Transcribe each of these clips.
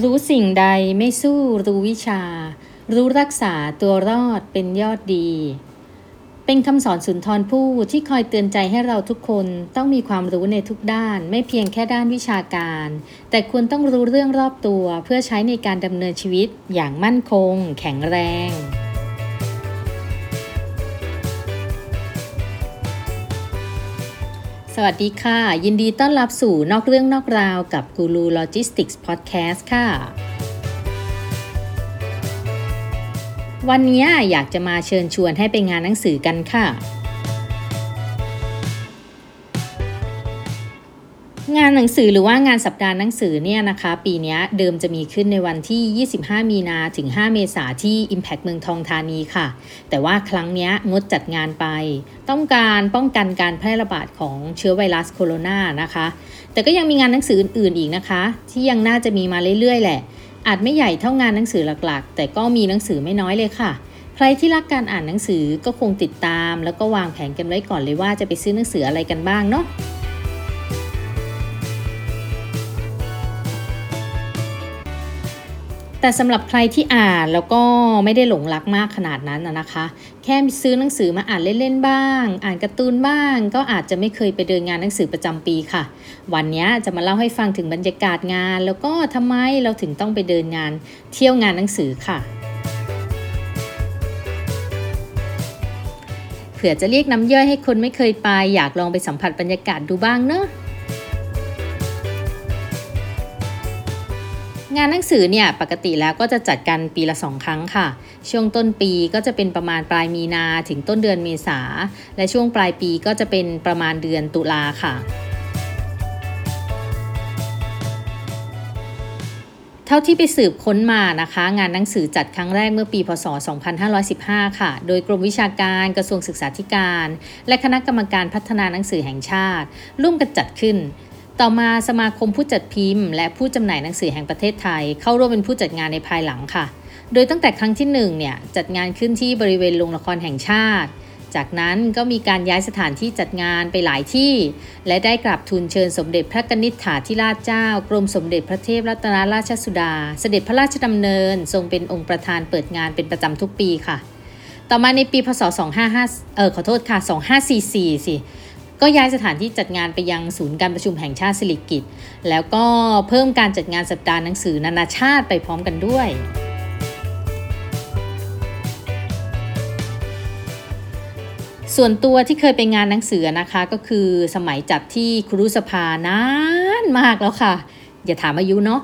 รู้สิ่งใดไม่สู้รู้วิชา รู้รักษาตัวรอดเป็นยอดดี เป็นคำสอนสุนทรภู่ที่คอยเตือนใจให้เราทุกคนต้องมีความรู้ในทุกด้าน ไม่เพียงแค่ด้านวิชาการ แต่ควรต้องรู้เรื่องรอบตัวเพื่อใช้ในการดำเนินชีวิตอย่างมั่นคง แข็งแรง สวัสดีค่ะ ยินดีต้อนรับสู่นอกเรื่องนอกราวกับกูรูโลจิสติกส์พอดแคสต์ค่ะ วันนี้อยากจะมาเชิญชวนให้ไปงานหนังสือกันค่ะ งานหนังสือหรือว่างานสัปดาห์หนังสือเนี่ยนะคะ ปีนี้เดิมจะมีขึ้นในวันที่ 25 มีนาถึง 5 เมษาที่ Impact เมืองทองธานีค่ะ แต่ว่าครั้งนี้งดจัดงานไป ต้องการป้องกันการแพร่ระบาดของเชื้อไวรัสโคโรนานะคะ แต่ก็ยังมีงานหนังสืออื่นๆอีกนะคะ ที่ยังน่าจะมีมาเรื่อยๆ แหละ อาจไม่ใหญ่เท่างานหนังสือหลักๆ แต่ก็มีหนังสือไม่น้อยเลยค่ะใครที่รักการอ่านหนังสือก็คงติดตาม แล้วก็วางแผนกันไว้ก่อนเลยว่าจะไปซื้อหนังสืออะไรกันบ้างเนาะ แต่สำหรับใครที่อ่านแล้วก็ไม่ได้หลงรักมากขนาดนั้นนะคะ แค่ซื้อหนังสือมาอ่านเล่นๆบ้าง อ่านการ์ตูนบ้าง ก็อาจจะไม่เคยไปเดินงานหนังสือประจำปีค่ะ วันนี้จะมาเล่าให้ฟังถึงบรรยากาศงาน แล้วก็ทำไมเราถึงต้องไปเดินงาน เที่ยวงานหนังสือค่ะเผื่อจะเรียกน้ำย่อยให้คนไม่เคยไป อยากลองไปสัมผัสบรรยากาศดูบ้างเนอะ งานหนังสือเนี่ยปกติแล้วก็จะจัดกันปีละสองครั้งค่ะ ช่วงต้นปีก็จะเป็นประมาณปลายมีนาถึงต้นเดือนเมษา และช่วงปลายปีก็จะเป็นประมาณเดือนตุลาค่ะเท่าที่ไปสืบค้นมานะคะ งานหนังสือจัดครั้งแรกเมื่อปี พศ 2515 ค่ะ โดยกรมวิชาการกระทรวงศึกษาธิการ และคณะกรรมการพัฒนาหนังสือแห่งชาติ ร่วมกันจัดขึ้น ต่อมาสมาคมผู้จัดพิมพ์ และผู้จำหน่ายหนังสือแห่งประเทศไทย เข้าร่วมเป็นผู้จัดงานในภายหลังค่ะ โดยตั้งแต่ครั้งที่1เนี่ยจัดงานขึ้นที่บริเวณโรงละครแห่งชาติ จากนั้นก็มีการย้ายสถานที่จัดงานไปหลายที่ และได้กราบทูลเชิญสมเด็จพระกนิษฐาธิราชเจ้ากรมสมเด็จพระเทพรัตนราชสุดา เสด็จพระราชดำเนิน ทรงเป็นองค์ประธานเปิดงานเป็นประจำทุกปีค่ะ ต่อมาในปีพศ 255เออขอโทษค่ะ 2544สิ ก็ย้ายสถานที่จัดงานไปยังศูนย์การประชุมแห่งชาติสิริกิตแล้วก็เพิ่มการจัดงานสัปดาห์หนังสือนานาชาติไปพร้อมกันด้วยส่วนตัวที่เคยไปงานหนังสือนะคะก็คือสมัยจัดที่ครุสภานานมากแล้วค่ะ อย่าถามอายุเนาะ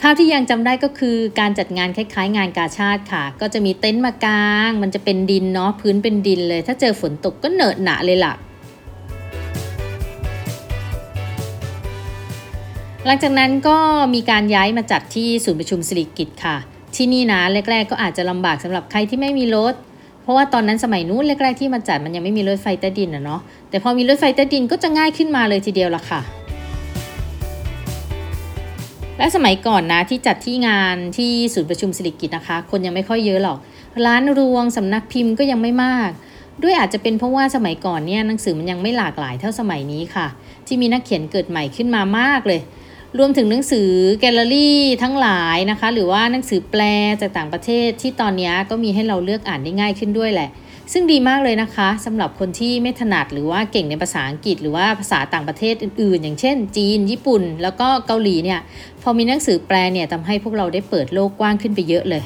ภาพที่ยังจำได้ก็คือการจัดงานคล้ายๆ งานกาชาติค่ะ ก็จะมีเต็นท์มากาง มันจะเป็นดินเนาะพื้นเป็นดินเลย ถ้าเจอฝนตกก็เหนอะหนะเลยล่ะ หลังจากนั้นก็มีการย้ายมาจัดที่ศูนย์ประชุมสิริกิตค่ะ ที่นี่นะแรก ๆ ก็อาจจะลำบากสำหรับใครที่ไม่มีรถ เพราะว่าตอนนั้นสมัยนู้นแรกๆที่มาจัดมันยังไม่มีรถไฟใต้ดินอะเนาะแต่พอมีรถไฟใต้ดินก็จะง่ายขึ้นมาเลยทีเดียวละค่ะและสมัยก่อนนะที่จัดที่งานที่ศูนย์ประชุมสิริกิตนะคะ คนยังไม่ค่อยเยอะหรอก ร้านรวงสำนักพิมพ์ก็ยังไม่มาก ด้วยอาจจะเป็นเพราะว่าสมัยก่อนเนี่ยหนังสือมันยังไม่หลากหลายเท่าสมัยนี้ค่ะ ที่มีนักเขียนเกิดใหม่ขึ้นมามากเลย รวมถึงหนังสือแกลเลอรี่ทั้งหลายนะคะ หรือว่าหนังสือแปลจากต่างประเทศที่ตอนนี้ก็มีให้เราเลือกอ่านได้ง่ายขึ้นด้วยแหละ ซึ่งดีมากเลยนะคะสำหรับคนที่ไม่ถนัดหรือว่าเก่งในภาษาอังกฤษ หรือว่าภาษาต่างประเทศอื่นๆ อย่างเช่น จีน ญี่ปุ่น แล้วก็เกาหลีเนี่ยพอมีหนังสือแปลเนี่ยทำให้พวกเราได้เปิดโลกกว้างขึ้นไปเยอะเลย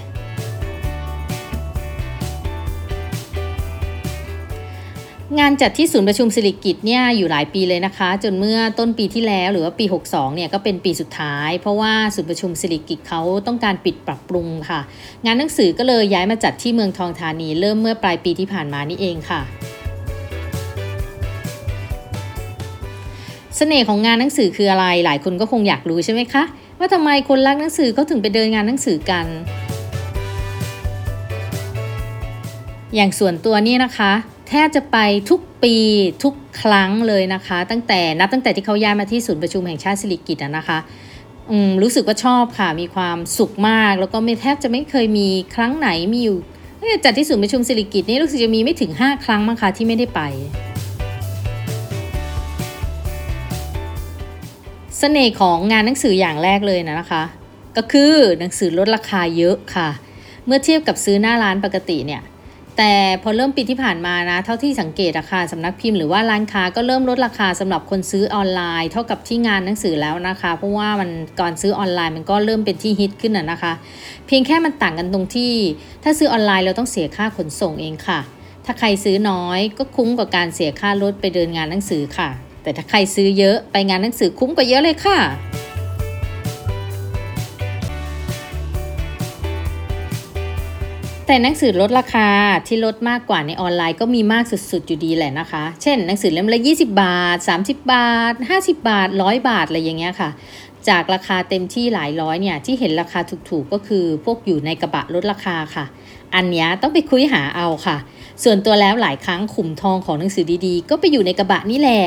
งานจัดที่ศูนย์ประชุมสิริกิตเนี่ยอยู่หลายปีเลยนะคะ จนเมื่อต้นปีที่แล้วหรือว่าปี 62เนี่ยก็เป็นปีสุดท้าย เพราะว่าศูนย์ประชุมสิริกิตเขาต้องการปิดปรับปรุงค่ะ งานหนังสือก็เลยย้ายมาจัดที่เมืองทองธานี เริ่มเมื่อปลายปีที่ผ่านมานี่เองค่ะเสน่ห์ของงานหนังสือคืออะไร หลายคนก็คงอยากรู้ใช่ไหมคะ ว่าทำไมคนรักหนังสือเขาถึงไปเดินงานหนังสือกัน อย่างส่วนตัวนี่นะคะ แทบจะไปทุกปีทุกครั้งเลยนะคะ ตั้งแต่นับตั้งแต่ที่เขาย้ายมาที่ศูนย์ประชุมแห่งชาติสิริกิติ์นะคะอืมรู้สึกว่าชอบค่ะมีความสุขมาก แล้วก็ไม่แทบจะไม่เคยมีครั้งไหนมีอยู่จัดที่ศูนย์ประชุมสิริกิติ์นี่รู้สึกจะมีไม่ถึง 5 ครั้งมั้งคะที่ไม่ได้ไปเสน่ห์ของงานหนังสืออย่างแรกเลยนะนะคะ ก็คือหนังสือลดราคาเยอะค่ะ เมื่อเทียบกับซื้อหน้าร้านปกติเนี่ย แต่พอเริ่มปีที่ผ่านมานะ เท่าที่สังเกตราคาสำนักพิมพ์หรือว่าร้านค้าก็เริ่มลดราคาสำหรับคนซื้อออนไลน์ เท่ากับที่งานหนังสือแล้วนะคะ เพราะว่ามันก่อนซื้อออนไลน์มันก็เริ่มเป็นที่ฮิตขึ้นนะคะ เพียงแค่มันต่างกันตรงที่ ถ้าซื้อออนไลน์เราต้องเสียค่าขนส่งเองค่ะ ถ้าใครซื้อน้อยก็คุ้มกว่าการเสียค่ารถไปเดินงานหนังสือค่ะ แต่ถ้าใครซื้อเยอะไปงานหนังสือคุ้มกว่าเยอะเลยค่ะ แต่หนังสือลดราคาที่ลดมากกว่าในออนไลน์ก็มีมากสุดๆอยู่ดีแหละนะคะ เช่น หนังสือเล่มละ 20 บาท 30 บาท 50 บาท 100 บาท อะไรอย่างเงี้ยค่ะ จากราคาเต็มที่หลายร้อยเนี่ย ที่เห็นราคาถูกๆก็คือพวกอยู่ในกระบะลดราคาค่ะ อันนี้ต้องไปคุยหาเอาค่ะ ส่วนตัวแล้วหลายครั้งขุมทองของหนังสือดีๆ ก็ไปอยู่ในกระบะนี่แหละ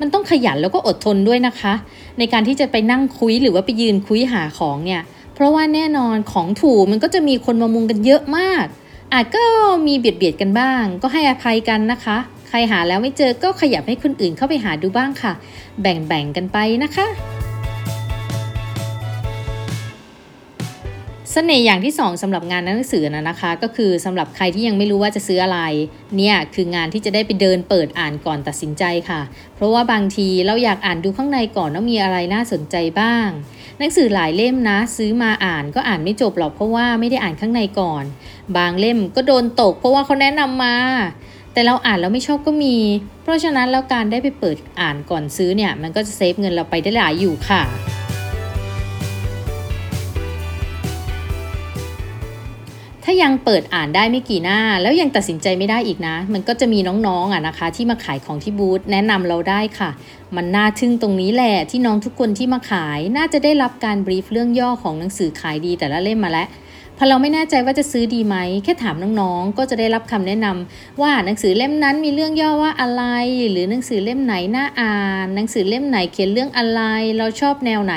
มันต้องขยันแล้วก็อดทนด้วยนะคะ ในการที่จะไปนั่งคุยหรือว่าไปยืนคุยหาของเนี่ย เพราะว่าแน่นอนของถูกมันก็จะมีคนมามุงกันเยอะมาก อาจก็มีเบียดเบียดกันบ้าง ก็ให้อภัยกันนะคะ ใครหาแล้วไม่เจอก็ขยับให้คนอื่นเข้าไปหาดูบ้างค่ะ แบ่งๆกันไปนะคะเสน่ห์อย่างที่ 2สำหรับงานหนังสือนะนะคะ ก็คือสำหรับใครที่ยังไม่รู้ว่าจะซื้ออะไร เนี่ยคืองานที่จะได้ไปเดินเปิดอ่านก่อนตัดสินใจค่ะ เพราะว่าบางทีเราอยากอ่านดูข้างในก่อนว่ามีอะไรน่าสนใจบ้าง หนังสือหลายเล่มนะ ซื้อมาอ่านก็อ่านไม่จบหรอกเพราะว่าไม่ได้อ่านข้างในก่อน บางเล่มก็โดนตก เพราะว่าเขาแนะนำมา แต่เราอ่านแล้วไม่ชอบก็มี เพราะฉะนั้นแล้วการได้ไปเปิดอ่านก่อนซื้อเนี่ย มันก็จะเซฟเงินเราไปได้หลายอยู่ค่ะ ถ้ายังเปิดอ่านได้ไม่กี่หน้า แล้วยังตัดสินใจไม่ได้อีกนะ มันก็จะมีน้องๆอะนะคะ ที่มาขายของที่บูธแนะนำเราได้ค่ะ มันน่าทึ่งตรงนี้แหละที่น้องทุกคนที่มาขาย น่าจะได้รับการบรีฟเรื่องย่อของหนังสือขายดีแต่ละเล่มมาแล้วพอเราไม่แน่ใจว่าจะซื้อดีไหม แค่ถามน้องๆ ก็จะได้รับคำแนะนำว่าหนังสือเล่มนั้นมีเรื่องย่อว่าอะไร หรือหนังสือเล่มไหนน่าอ่าน หนังสือเล่มไหนเขียนเรื่องอะไร เราชอบแนวไหน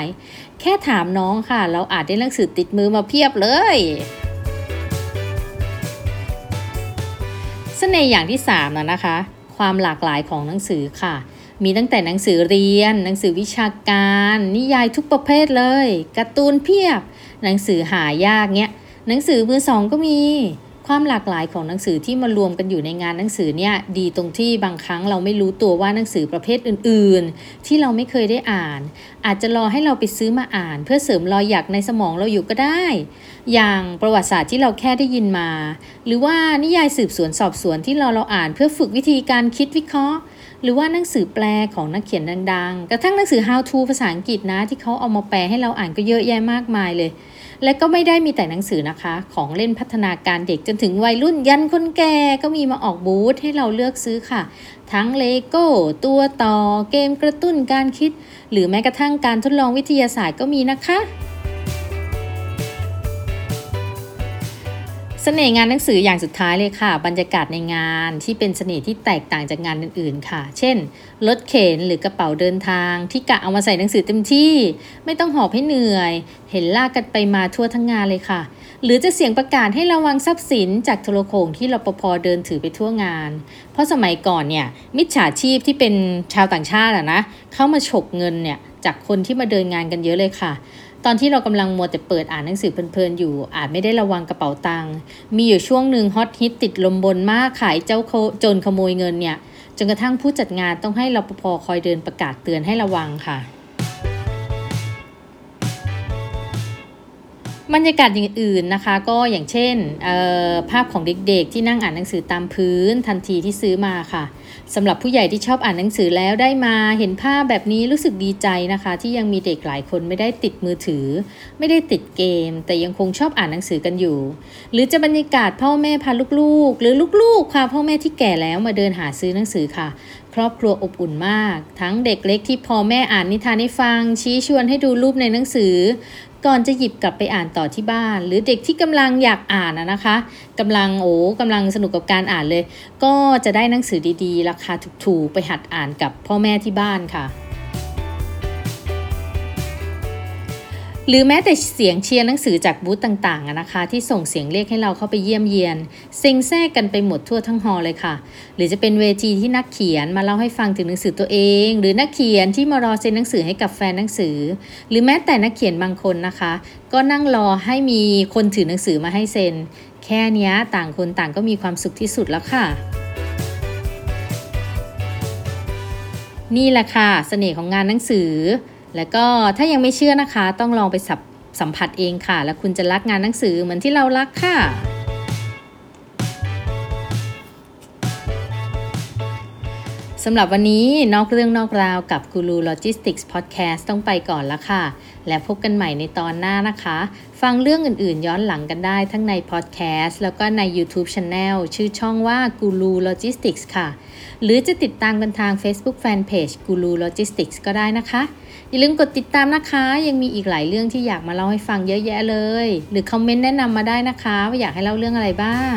แค่ถามน้องค่ะ เราอาจได้หนังสือติดมือมาเพียบเลย สน่ห์อย่างที่3นะนะคะ ความหลากหลายของหนังสือค่ะ มีตั้งแต่หนังสือเรียน หนังสือวิชาการ นิยายทุกประเภทเลยการ์ตูนเพียบ หนังสือหายากเนี้ยหนังสือมือสองก็มีความหลากหลายของหนังสือที่มารวมกันอยู่ในงานหนังสือเนี่ยดีตรงที่บางครั้งเราไม่รู้ตัวว่าหนังสือประเภทอื่น ๆ ที่เราไม่เคยได้อ่าน อาจจะรอให้เราไปซื้อมาอ่าน เพื่อเสริมรอยหยักในสมองเราอยู่ก็ได้ อย่างประวัติศาสตร์ที่เราแค่ได้ยินมา หรือว่านิยายสืบสวนสอบสวนที่เราเราอ่านเพื่อฝึกวิธีการคิดวิเคราะห์ หรือว่าหนังสือแปลของนักเขียนดังๆ กระทั่งหนังสือ how to ภาษาอังกฤษนะ ที่เขาเอามาแปลให้เราอ่านก็เยอะแยะมากมายเลย และก็ไม่ได้มีแต่หนังสือนะคะ ของเล่นพัฒนาการเด็กจนถึงวัยรุ่นยันคนแก่ก็มีมาออกบูธให้เราเลือกซื้อค่ะ ทั้งเลโก้ตัวต่อเกมกระตุ้นการคิด หรือแม้กระทั่งการทดลองวิทยาศาสตร์ก็มีนะคะ เสน่ห์งานหนังสืออย่างสุดท้ายเลยค่ะ บรรยากาศในงานที่เป็นเสน่ห์ที่แตกต่างจากงานอื่นๆค่ะ เช่น รถเข็นหรือกระเป๋าเดินทาง ที่กะเอามาใส่หนังสือเต็มที่ ไม่ต้องหอบให้เหนื่อย เห็นลากกันไปมาทั่วทั้งงานเลยค่ะ หรือจะเสียงประกาศให้ระวังทรัพย์สินจากโทรโขงที่รปภเดินถือไปทั่วงาน เพราะสมัยก่อนเนี่ยมิจฉาชีพที่เป็นชาวต่างชาติอะนะเข้ามาฉกเงินเนี่ยจากคนที่มาเดินงานกันเยอะเลยค่ะ ตอนที่เรากำลังมัวแต่เปิดอ่านหนังสือเพลินๆอยู่ อาจไม่ได้ระวังกระเป๋าตังค์มีอยู่ช่วงหนึ่งฮอตฮิตติดลมบนมากขายเจ้าโจรขโมยเงินเนี่ยจนกระทั่งผู้จัดงานต้องให้รปภคอยเดินประกาศเตือนให้ระวังค่ะ บรรยากาศอย่างอื่นนะคะ ก็อย่างเช่นภาพของเด็กๆ ที่นั่งอ่านหนังสือตามพื้นทันทีที่ซื้อมาค่ะสำหรับผู้ใหญ่ที่ชอบอ่านหนังสือแล้วได้มาเห็นภาพแบบนี้รู้สึกดีใจนะคะ ที่ยังมีเด็กหลายคนไม่ได้ติดมือถือ ไม่ได้ติดเกม แต่ยังคงชอบอ่านหนังสือกันอยู่ หรือจะบรรยากาศพ่อแม่พาลูกๆ หรือลูกๆพาพ่อแม่ที่แก่แล้วมาเดินหาซื้อหนังสือค่ะ ครอบครัวอบอุ่นมาก ทั้งเด็กเล็กที่พ่อแม่อ่านนิทานให้ฟัง ชี้ชวนให้ดูรูปในหนังสือ ก่อนจะหยิบกลับไปอ่านต่อที่บ้าน หรือเด็กที่กำลังอยากอ่านนะคะกำลังโอ้กำลังสนุกกับการอ่านเลย ก็จะได้หนังสือดีๆ ราคาถูกๆ ไปหัดอ่านกับพ่อแม่ที่บ้านค่ะ หรือแม้แต่เสียงเชียร์หนังสือจากบูธต่างๆนะคะ ที่ส่งเสียงเรียกให้เราเข้าไปเยี่ยมเยียนเซ็งแซ่กันไปหมดทั่วทั้งฮอลเลยค่ะ หรือจะเป็นเวทีที่นักเขียนมาเล่าให้ฟังถึงหนังสือตัวเอง หรือนักเขียนที่มารอเซ็นหนังสือให้กับแฟนหนังสือ หรือแม้แต่นักเขียนบางคนนะคะ ก็นั่งรอให้มีคนถือหนังสือมาให้เซ็น แค่นี้ต่างคนต่างก็มีความสุขที่สุดแล้วค่ะนี่แหละค่ะเสน่ห์ของงานหนังสือ แล้วก็ถ้ายังไม่เชื่อนะคะ ต้องลองไปสัมผัสเองค่ะ แล้วคุณจะรักงานหนังสือเหมือนที่เรารักค่ะ สำหรับวันนี้นอกเรื่องนอกราวกับกูรูโลจิสติกส์พอดแคสต์ต้องไปก่อนละค่ะ และพบกันใหม่ในตอนหน้านะคะ ฟังเรื่องอื่นๆ ย้อนหลังกันได้ทั้งในพอดแคสต์แล้วก็ใน YouTube Channel ชื่อช่องว่ากูรูโลจิสติกส์ค่ะ หรือจะติดตามกันทาง Facebook Fanpage กูรูโลจิสติกส์ก็ได้นะคะ อย่าลืมกดติดตามนะคะ ยังมีอีกหลายเรื่องที่อยากมาเล่าให้ฟังเยอะแยะเลย หรือคอมเมนต์แนะนำมาได้นะคะ ว่าอยากให้เล่าเรื่องอะไรบ้าง